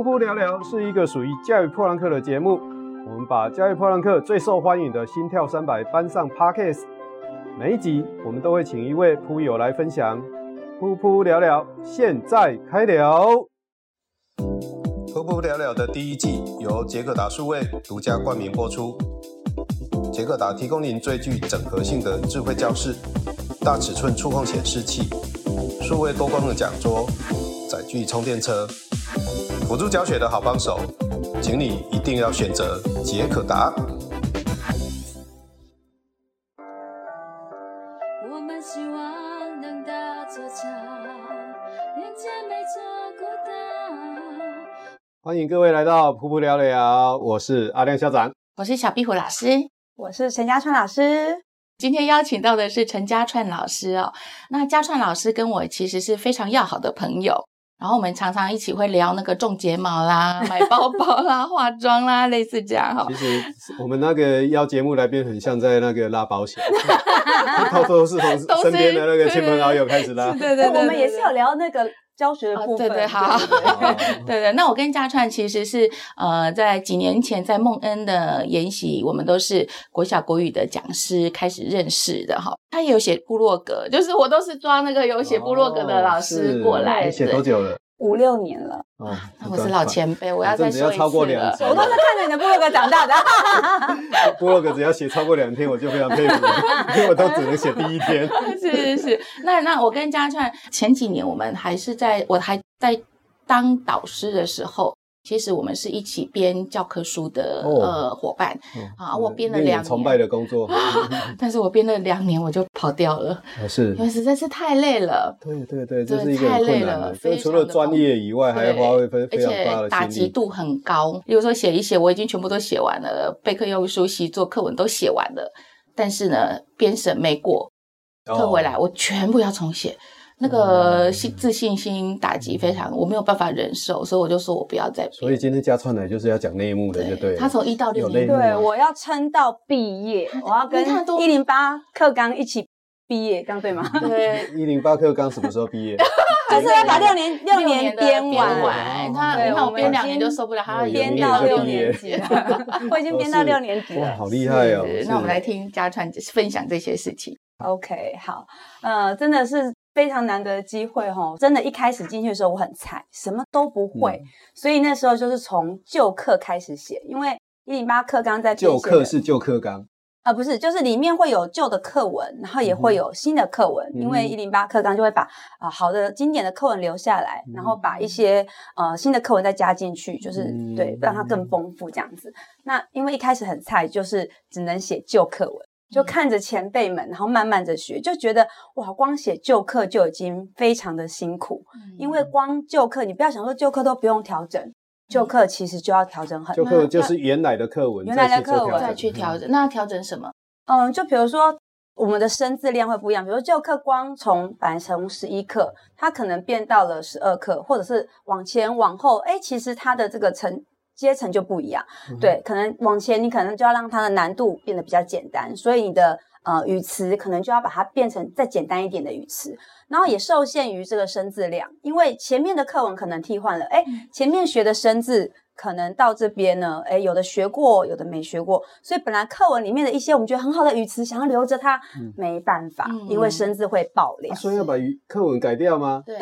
噗噗聊聊是一个属于教育破浪客的节目，我们把教育破浪客最受欢迎的心跳三百搬上 Podcast。每一集我们都会请一位噗友来分享。噗噗聊聊，现在开聊。噗噗聊聊的第一季由杰克达数位独家冠名播出。杰克达提供您最具整合性的智慧教室、大尺寸触控显示器、数位多功能讲桌、载具充电车。辅助教学的好帮手，请你一定要选择杰可达。我们希望能搭座桥，连接每座孤岛。欢迎各位来到噗噗聊聊，我是阿亮校长，我是小壁虎老师，我是陈家川老师。今天邀请到的是陈家川老师哦。那家川老师跟我其实是非常要好的朋友。然后我们常常一起会聊那个种睫毛啦、买包包啦、化妆啦，类似这样哈。其实我们那个邀节目来宾很像在那个拉保险，偷偷是从身边的那个亲朋好友开始拉。对对对，我们也是有聊那个教学的部分。对对好，对对。那我跟嘉川其实是呃，在几年前在孟恩的研习，我们都是国小国语的讲师开始认识的哈。他也有写部落格，就是我都是抓那个有写部落格的老师过来。写多久了？五六年了，哦，那我是老前辈，我要再说一次了。我都是看着你的部落格长大的。部落格只要写超过两天，我就非常佩服，因为我都只能写第一天。是是是，那那我跟嘉川前几年，我们还是在我还在当导师的时候。其实我们是一起编教科书的、哦、呃伙伴、哦、啊，我编了两年，崇拜的工作 但是我编了两年我就跑掉了，哦、是因为实在是太累了。对对对，这是一个太累了，所以除了专业以外，还要花费非非常大的打击度很高。比如说写一写，我已经全部都写完了，备课用书、习作课文都写完了，但是呢，编审没过，退回来、哦、我全部要重写。那个信自信心打击非常，我没有办法忍受，所以我就说我不要再。所以今天家川来就是要讲内幕的，就对。他从一到六年，对，我要撑到毕业，我要跟一零八课纲一起毕业，这样对吗？对。一零八课纲什么时候毕业？就是要把六年六年编完。他你看我编两年就受不了，还要编到六年级。我已经编到六年级了，哇，好厉害哦！那我们来听家川分享这些事情。OK，好，呃，真的是。非常难得的机会哈，真的，一开始进去的时候我很菜，什么都不会，嗯、所以那时候就是从旧课开始写，因为一零八课纲在旧课是旧课纲啊，不是，就是里面会有旧的课文，然后也会有新的课文，嗯、因为一零八课纲就会把啊、呃、好的经典的课文留下来，嗯、然后把一些呃新的课文再加进去，就是、嗯、对，让它更丰富这样子。那因为一开始很菜，就是只能写旧课文。就看着前辈们，然后慢慢的学，就觉得哇，光写旧课就已经非常的辛苦。嗯、因为光旧课，你不要想说旧课都不用调整，旧课其实就要调整很多。旧课就是原来的课文，原来的课文再去调整。那要调整什么？嗯，就比如说我们的生字量会不一样，比如旧课光从本来从十一课，它可能变到了十二课，或者是往前往后，哎，其实它的这个成。阶层就不一样，嗯、对，可能往前你可能就要让它的难度变得比较简单，所以你的呃语词可能就要把它变成再简单一点的语词，然后也受限于这个生字量，因为前面的课文可能替换了，诶，前面学的生字。可能到这边呢，诶，有的学过，有的没学过，所以本来课文里面的一些我们觉得很好的语词，想要留着它，嗯、没办法，嗯、因为生字会爆裂。啊、所以要把语课文改掉吗？对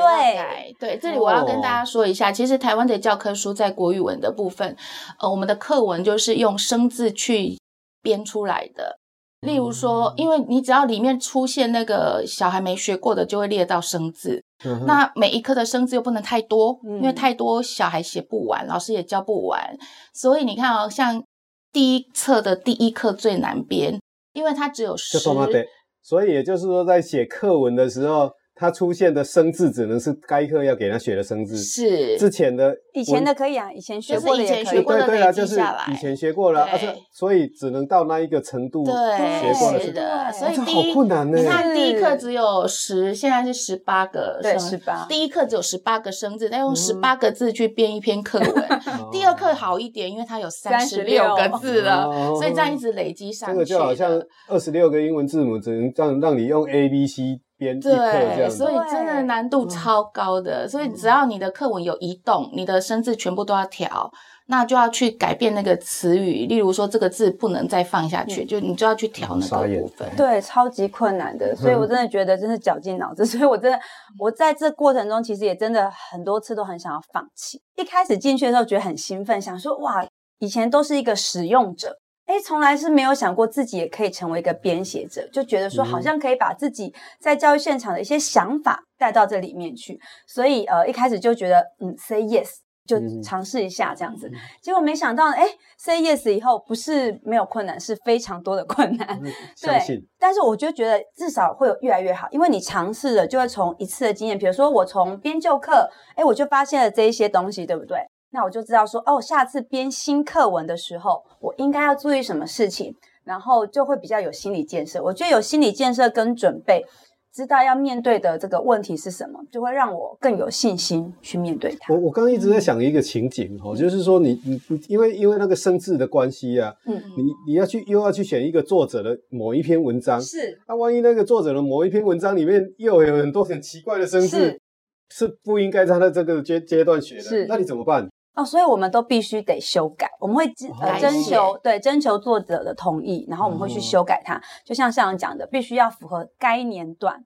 对，这里我要跟大家说一下，哦、其实台湾的教科书在国语文的部分，呃，我们的课文就是用生字去编出来的。例如说，因为你只要里面出现那个小孩没学过的，就会列到生字。嗯、那每一课的生字又不能太多，嗯、因为太多小孩写不完，老师也教不完。所以你看哦，像第一册的第一课最难编，因为它只有十。所以也就是说，在写课文的时候。他出现的生字只能是该课要给他学的生字，是。之前的以前的可以啊，以前学过的也可以，就是以前学过对对啊，累积就是下来。以前学过了，而且所以只能到那一个程度对，学过了。是的，所以第一好困难呢。你看第一课只有十，现在是十八个对生18第一课只有十八个生字，但用嗯。十八个字去编一篇课文。哦。第二课好一点，因为它有三十六个字了，哦。所以这样一直累积上去。这个就好像二十六个英文字母，只能让让你用 A B C 编一课这对，样子。所以真的难度超高的。所以只要你的课文有移动，你的生字全部都要调，那就要去改变那个词语。例如说，这个字不能再放下去，就你就要去调那个部分。对，超级困难的。所以我 真的觉得真是绞尽脑汁。所以我真的，我在这过程中其实也真的很多次都很想要放弃。一开始进去的时候觉得很兴奋，想说哇，以前都是一个使用者。诶，从来是没有想过自己也可以成为一个编写者，就觉得说好像可以把自己在教育现场的一些想法带到这里面去，所以呃一开始就觉得嗯 say yes 就尝试一下这样子，结果没想到诶 say yes 以后不是没有困难，是非常多的困难，对，但是我就觉得至少会有越来越好，因为你尝试了就会从一次的经验，比如说我从编就课，诶我就发现了这一些东西，对不对？那我就知道说，哦，下次编新课文的时候，我应该要注意什么事情，然后就会比较有心理建设。我觉得有心理建设跟准备，知道要面对的这个问题是什么，就会让我更有信心去面对它。我我刚刚一直在想一个情景哦，就是说你你你，因为因为那个生字的关系啊，嗯，你你要去又要去选一个作者的某一篇文章，是，那万一那个作者的某一篇文章里面又有很多很奇怪的生字，是，不应该在他这个阶阶段学的，是那你怎么办？哦，所以我们都必须得修改，我们会呃征求对征求作者的同意，然后我们会去修改它。就像校长讲的，必须要符合该年段，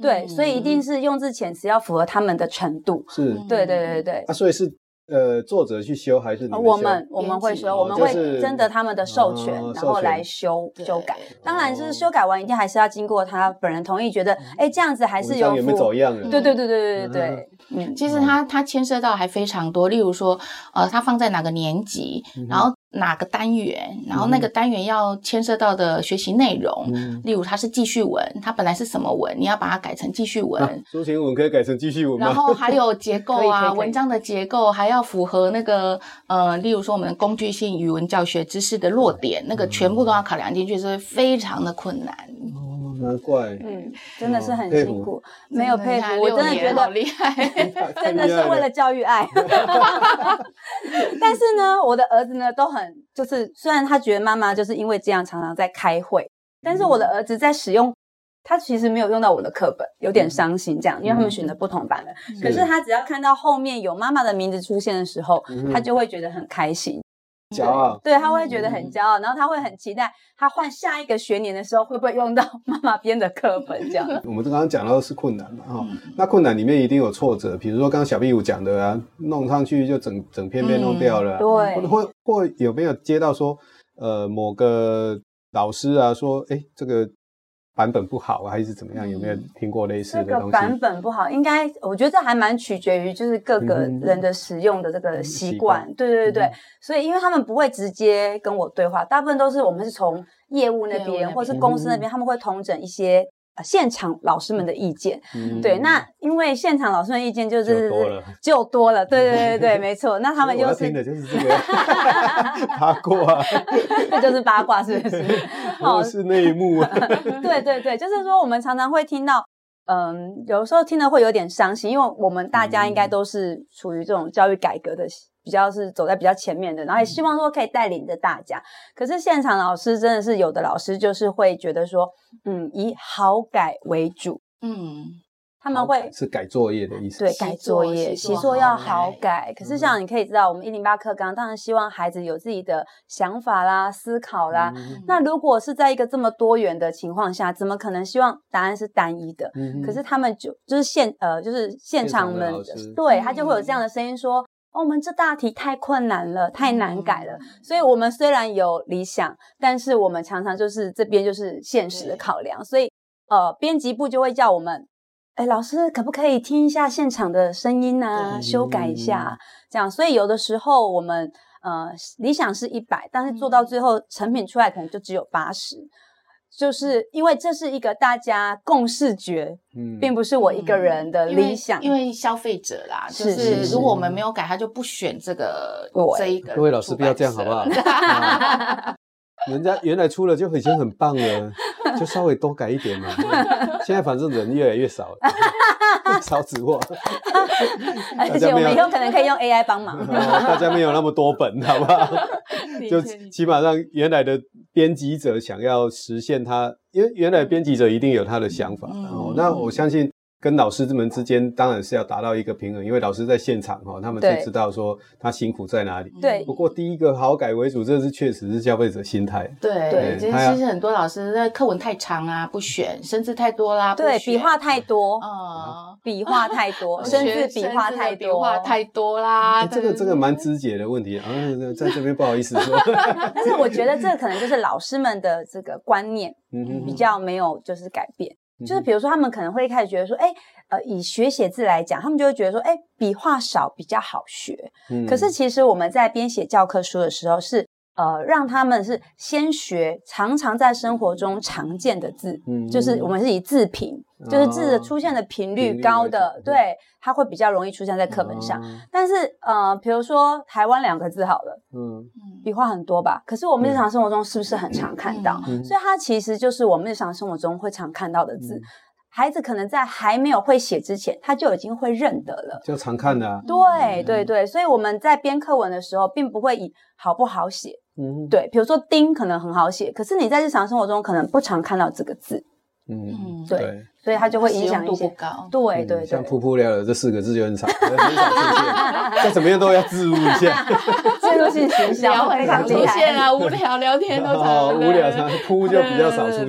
对，嗯所以一定是用字遣词要符合他们的程度。是对对对对。啊，所以是呃作者去修还是你修？我们我们会修，哦我们会征得他们的授权，哦然后来修修改。当然，就是修改完一定还是要经过他本人同意，觉得哎这样子还是有有没有走样了？对对对对对对对，嗯，其实它它牵涉到还非常多，例如说，呃，它放在哪个年级，然后哪个单元，然后那个单元要牵涉到的学习内容，例如它是记叙文，它本来是什么文，你要把它改成记叙文。抒情文可以改成记叙文？然后还有结构啊，文章的结构还要符合那个呃，例如说我们工具性语文教学知识的落点，那个全部都要考量进去，所以非常的困难。哦，难怪。嗯，真的是很辛苦，没有佩服，我真的觉得好厉害。真的是为了教育爱，但是呢，我的儿子呢都很就是，虽然他觉得妈妈就是因为这样常常在开会，但是我的儿子在使用，他其实没有用到我的课本，有点伤心这样，因为他们选的不同版本。可是他只要看到后面有妈妈的名字出现的时候，他就会觉得很开心。骄傲，对，他会觉得很骄傲，然后他会很期待，他换下一个学年的时候会不会用到妈妈编的课本这样。我们刚刚讲到的是困难嘛，哈、嗯，那困难里面一定有挫折，比如说刚刚小壁虎讲的啊，弄上去就整整篇被弄掉了、啊嗯，对，或或有没有接到说，呃，某个老师啊说，哎，这个。版本不好还是怎么样？有没有听过类似的东西？这个版本不好，应该我觉得这还蛮取决于就是各个人的使用的这个习惯。嗯、对对对所以因为他们不会直接跟我对话，大部分都是我们是从业务那边，那边或是公司那边、嗯，他们会统整一些。呃，现场老师们的意见，嗯、对，那因为现场老师们的意见就是就多了，对对对对，没错。那他们、就是听的就是这个 八卦，这就是八卦，是不是？哦，是内幕啊。对对对，就是说我们常常会听到，嗯，有时候听了会有点伤心，因为我们大家应该都是处于这种教育改革的。比较是走在比较前面的，然后也希望说可以带领着大家。可是现场老师真的是有的老师就是会觉得说，嗯，以好改为主，嗯，他们会是改作业的意思，对，改作业，习作要好改。可是像你可以知道，我们一零八课纲当然希望孩子有自己的想法啦、思考啦。嗯、那如果是在一个这么多元的情况下，怎么可能希望答案是单一的？嗯、可是他们就就是现呃就是现场们，对他就会有这样的声音说。哦，我们这大题太困难了，太难改了。嗯、所以，我们虽然有理想，但是我们常常就是这边就是现实的考量。所以，呃，编辑部就会叫我们，哎，老师可不可以听一下现场的声音啊，修改一下，这样。所以，有的时候我们呃理想是一百，但是做到最后成品出来可能就只有八十。就是因为这是一个大家共视觉，嗯，并不是我一个人的理想。因为，因为消费者啦，是就是如果我们没有改，他就不选这个这一个。各位老师不要这样好不好？啊、人家原来出了就已经很棒了，就稍微多改一点嘛。现在反正人越来越少了。少子化，而且我们以后可能可以用 AI 帮忙。大家没有那么多本，好不好？就起码让原来的编辑者想要实现他，因为原来编辑者一定有他的想法。哦，那我相信。跟老师们之间当然是要达到一个平衡，因为老师在现场哈，他们才知道说他辛苦在哪里。对。不过第一个好改为主，这是确实是消费者心态。对对，其实很多老师那课文太长啊，不选；生字太多啦，对，笔画太多。啊，笔画太多，生字笔画太多，笔画太多啦。这个这个蛮直接的问题啊，在这边不好意思说。但是我觉得这可能就是老师们的这个观念，嗯，比较没有就是改变。就是比如说，他们可能会一开始觉得说，哎，呃，以学写字来讲，他们就会觉得说，哎，笔画少比较好学。嗯。可是其实我们在编写教科书的时候是，是呃，让他们是先学常常在生活中常见的字，嗯，就是我们是以字频，嗯、就是字的出现的频率高的，对，它会比较容易出现在课本上。嗯、但是呃，比如说台湾两个字好了，嗯。笔画很多吧，可是我们日常生活中是不是很常看到？嗯、所以它其实就是我们日常生活中会常看到的字。嗯、孩子可能在还没有会写之前，他就已经会认得了，就常看的、啊。对对对，所以我们在编课文的时候，并不会以好不好写。嗯，对，比如说“丁”可能很好写，可是你在日常生活中可能不常看到这个字。嗯，对。对所以它就会影响度不高，对对，像“噗噗聊聊”这四个字就很长，很少出现。再怎么样都要自入一下，置入性行销会常出现啊，无聊聊天都 常，无聊常“噗”就比较少出现。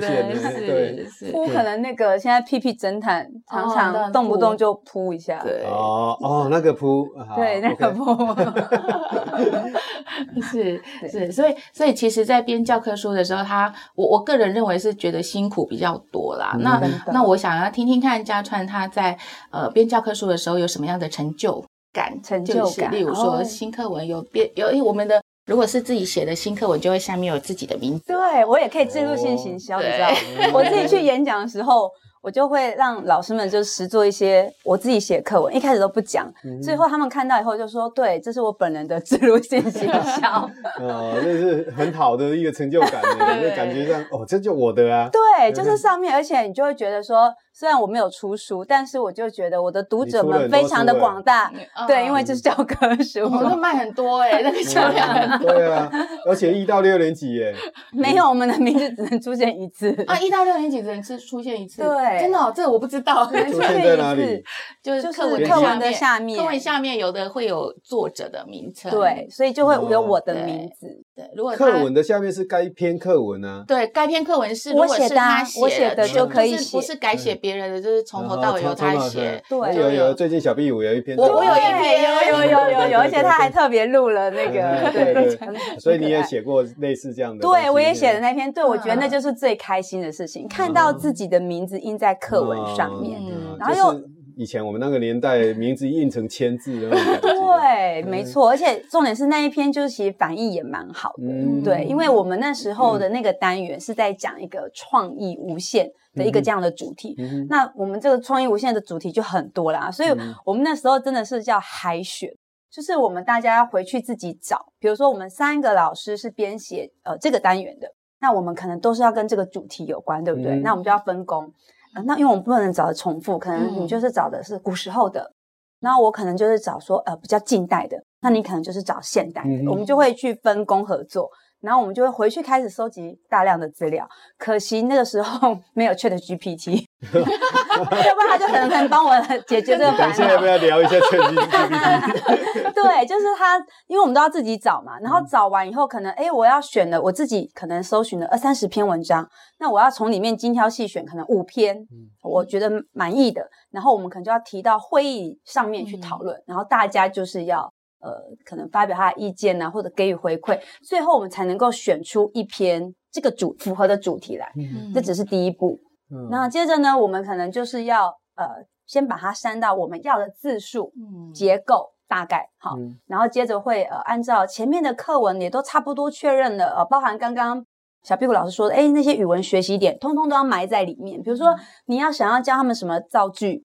对，“噗”可能那个现在屁屁侦探常常动不动就“噗”一下。对哦哦，那个“噗”，对那个“噗 ”，是是，所以所以其实，在编教科书的时候，他我我个人认为是觉得辛苦比较多啦。那那我。想要听听看嘉川他在呃编教科书的时候有什么样的成就感？成就感，例如说新课文有变有，因为我们的如果是自己写的新课文，就会下面有自己的名字。对，我也可以自入性行销，你知道？我自己去演讲的时候。我就会让老师们就实做一些我自己写课文，一开始都不讲，嗯、最后他们看到以后就说：“对，这是我本人的置入性行销。”哦，这是很好的一个成就感，就感觉上哦，这就我的啊。对，就是上面，而且你就会觉得说，虽然我没有出书，但是我就觉得我的读者们非常的广大。对，因为这是教科书，我们都卖很多哎，那个销量很多。对啊，而且一到六年级耶，没有，我们的名字只能出现一次啊，一到六年级只能出出现一次。对。真的，这个我不知道。出现在哪里？就是课文课文的下面，课文下面有的会有作者的名称，对，所以就会有我的名字。对，如果课文的下面是该篇课文呢？对，该篇课文是我写的，我写的就可以写，不是改写别人的，就是从头到尾由他写。对，有有，最近小 B 五有一篇，我我有一篇，有有有有有，而且他还特别录了那个，对对。所以你也写过类似这样的？对，我也写的那篇，对，我觉得那就是最开心的事情，看到自己的名字印在课文上面。嗯，然后又以前我们那个年代，名字印成签字的那种感觉。对，没错，而且重点是那一篇就是其实反应也蛮好的。嗯，对，因为我们那时候的那个单元是在讲一个创意无限的一个这样的主题。嗯，那我们这个创意无限的主题就很多啦，所以我们那时候真的是叫海选，就是我们大家要回去自己找。比如说我们三个老师是编写呃这个单元的，那我们可能都是要跟这个主题有关，对不对？那我们就要分工。呃，那因为我们不能找的重复，可能你就是找的是古时候的，嗯、然后我可能就是找说呃比较近代的，那你可能就是找现代的，嗯、我们就会去分工合作。然后我们就会回去开始收集大量的资料，可惜那个时候 没有 ChatGPT，要 不然他就可能帮我解决这个烦恼。等一下要不要聊一下？对，就是他，因为我们都要自己找嘛，然后找完以后，可能哎，我要选了我自己可能搜寻了二三十篇文章，那我要从里面精挑细选，可能五篇，我觉得满意的，然后我们可能就要提到会议上面去讨论，然后大家就是要。呃，可能发表他的意见啊，或者给予回馈，最后我们才能够选出一篇这个主符合的主题来。嗯，这只是第一步。嗯，那接着呢，我们可能就是要呃，先把它删到我们要的字数、嗯、结构大概好，嗯、然后接着会呃，按照前面的课文也都差不多确认了，呃，包含刚刚小屁股老师说的，哎，那些语文学习点，通通都要埋在里面。比如说，你要想要教他们什么造句，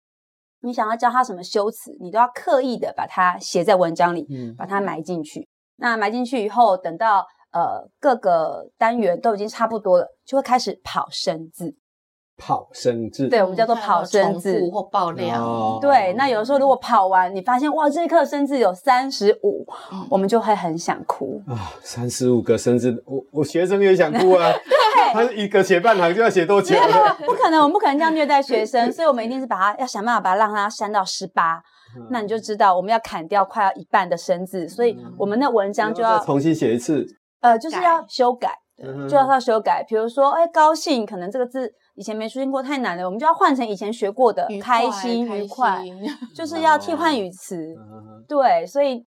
你想要教他什么修辞，你都要刻意的把它写在文章里，嗯，把它埋进去。那埋进去以后，等到呃各个单元都已经差不多了，就会开始跑生字。跑生字，对，我们叫做跑生字或爆量。哦、对，那有的时候如果跑完，你发现哇，这一课生字有三十五，我们就会很想哭啊。三十五个生字，我我学生也想哭啊。对，他一个写半行就要写多久？不可能，我们不可能这样虐待学生，所以我们一定是把它要想办法把它让它删到十八、嗯。那你就知道我们要砍掉快要一半的生字，所以我们的文章就要，要重新写一次。呃，就是要修改，就要要修改。比如说，哎，高兴，可能这个字。以前没出现过，太难了，我们就要换成以前学过的开心、愉快，就是要替换语词。对，所以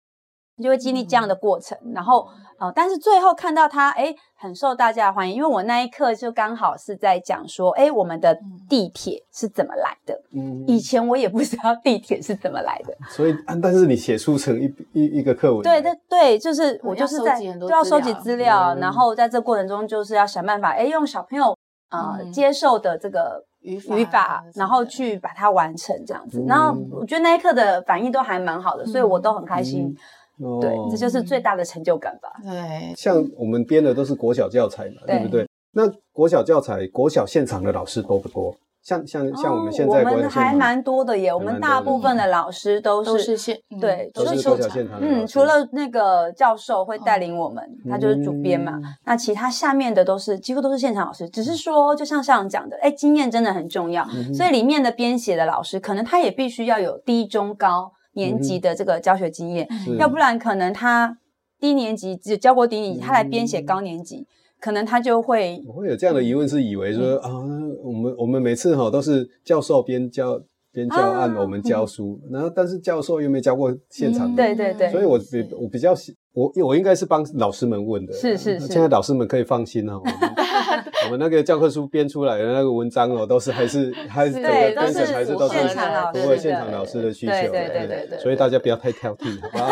你就会经历这样的过程。然后，呃，但是最后看到他，哎，很受大家欢迎，因为我那一刻就刚好是在讲说，哎，我们的地铁是怎么来的。嗯，以前我也不知道地铁是怎么来的。所以，但是你写出成一一一个课文。对对对，就是我就是在就要收集资料，然后在这过程中就是要想办法，哎，用小朋友。呃、嗯，接受的这个语法，语法，然后去把它完成这样子。嗯、然后我觉得那一刻的反应都还蛮好的，嗯、所以我都很开心、嗯。对，这就是最大的成就感吧。对，像我们编的都是国小教材嘛，对，对不对？那国小教材，国小现场的老师多不多？像像像我们现在、哦，我们还蛮多的耶。我们大部分的老师都是，都是现对，都是现场。嗯，除了那个教授会带领我们，哦、他就是主编嘛、嗯。那其他下面的都是几乎都是现场老师。只是说，就像校长讲的，哎，经验真的很重要。嗯、所以里面的编写的老师，可能他也必须要有低、中、高年级的这个教学经验，嗯、要不然可能他低年级只教过低年级，他来编写高年级。嗯可能他就会，我会有这样的疑问，是以为说、嗯、啊，我们我们每次哈都是教授边教边教案，我们教书、啊，然后但是教授又没教过现场、嗯，对对对，所以我比我比较我我应该是帮老师们问的，是。是是，现在老师们可以放心哈。我们那个教科书编出来的那个文章哦，都是还是 还是对，都是还是都是现场老师，符合现场老师的需求，对对对对对，所以大家不要太挑剔，好不好？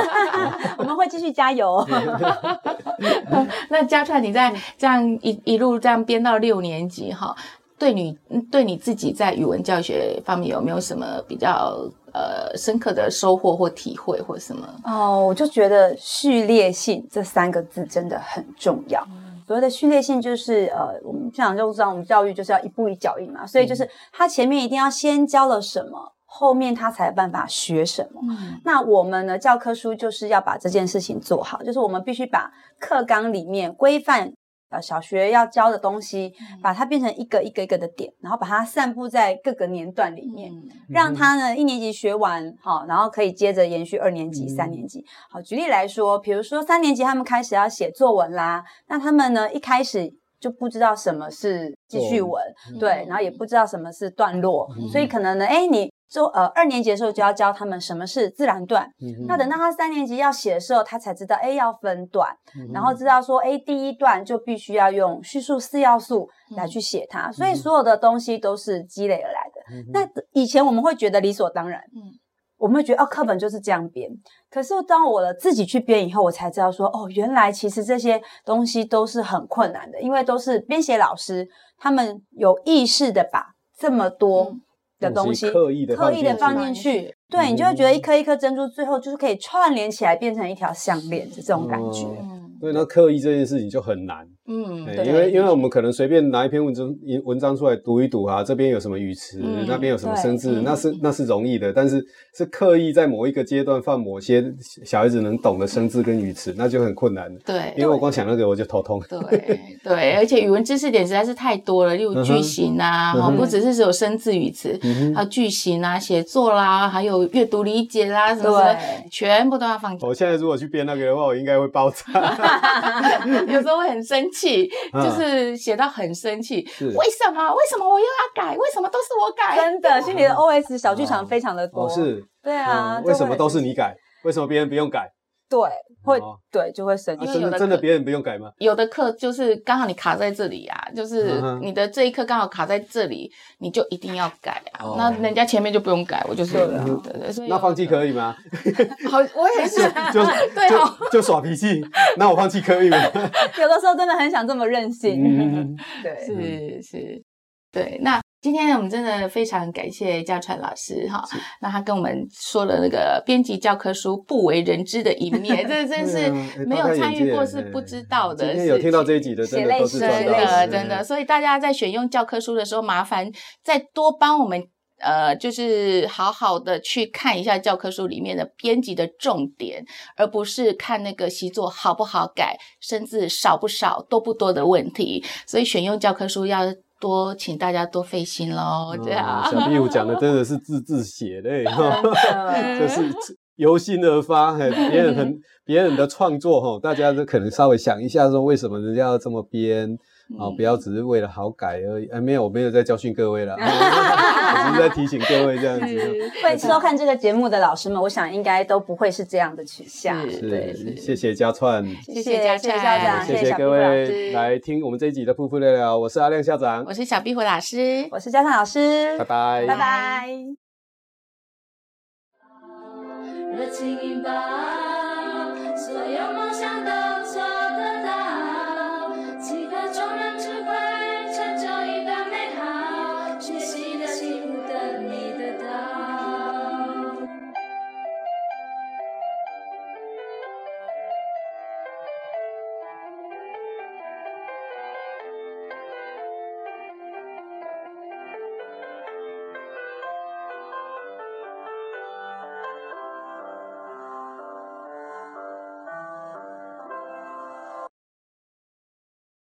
我们会继续加油。那嘉川，你在这样一一路这样编到六年级哈，对你对你自己在语文教学方面有没有什么比较呃深刻的收获或体会或什么？哦，我就觉得序列性这三个字真的很重要。所谓的序列性就是，呃，我们家长就知道，我们教育就是要一步一脚印嘛，所以就是他前面一定要先教了什么，后面他才有办法学什么。嗯。那我们呢，教科书就是要把这件事情做好，就是我们必须把课纲里面规范。呃，小学要教的东西，把它变成一个一个一个的点，然后把它散布在各个年段里面，嗯、让他呢一年级学完，好，然后可以接着延续二年级、嗯、三年级。好，举例来说，比如说三年级他们开始要写作文啦，那他们呢一开始就不知道什么是记叙文，嗯、对，然后也不知道什么是段落，嗯、所以可能呢，哎，你。说呃，二年级的时候就要教他们什么是自然段，嗯、那等到他三年级要写的时候，他才知道，哎，要分段，嗯、然后知道说，哎，第一段就必须要用叙述四要素来去写它，嗯，所以所有的东西都是积累而来的。嗯、那以前我们会觉得理所当然，嗯，我们会觉得哦，课本就是这样编。可是当我自己去编以后，我才知道说，哦，原来其实这些东西都是很困难的，因为都是编写老师他们有意识的把这么多。嗯的东西刻意的刻意的放进去，对，你就会觉得一颗一颗珍珠最后就是可以串联起来变成一条项链的这种感觉。所以那刻意这件事情就很难。嗯，对，因为因为我们可能随便拿一篇文章文章出来读一读啊，这边有什么语词，嗯、那边有什么生字，那是那是容易的，但是是刻意在某一个阶段放某些小孩子能懂的生字跟语词，那就很困难。对，因为我光想那个我就头痛。对对，而且语文知识点实在是太多了，例如句型啊，哈、嗯，不只是只有生字语词，嗯、还有句型啊、写作啦，还有阅读理解啦，什么什么，全部都要放进去。我现在如果去编那个的话，我应该会爆炸 有时候会很生气，就。是写到很生气，为什么？为什么我又要改？为什么都是我改？真的，心里的 OS 小剧场非常的多。哦，是，对啊，为什么都是你改？为什么别人不用改？对，会对就会生气。真的真的别人不用改吗？有的课就是刚好你卡在这里啊，就是你的这一课刚好卡在这里，你就一定要改啊。那人家前面就不用改，我就说了，对对。所以那放弃可以吗？好，我也是，就对就耍脾气，那我放弃可以吗？有的时候真的很想这么任性。对，是是，对那。今天呢，我们真的非常感谢家传老师哈，那他跟我们说了那个编辑教科书不为人知的一面，这 真是没有参与过是不知道的。今天有听到这一集的，真的都是真的真的。所以大家在选用教科书的时候，麻烦再多帮我们呃，就是好好的去看一下教科书里面的编辑的重点，而不是看那个习作好不好改，生字少不少、多不多的问题。所以选用教科书要。多，请大家多费心喽，这样。哦、小壁虎讲的真的是字字血泪，就是由心而发，别人很 别人的创作哈，大家都可能稍微想一下，说为什么人家要这么编。哦，不要只是为了好改而已。哎，没有，我没有在教训各位了，我只是在提醒各位这样子。会收看这个节目的老师们，我想应该都不会是这样的取向。是，谢谢嘉串，谢谢嘉串校长，谢谢各位来听我们这一集的噗噗聊聊。我是阿亮校长，我是小壁虎老师，我是嘉串老师，拜拜，拜拜。热情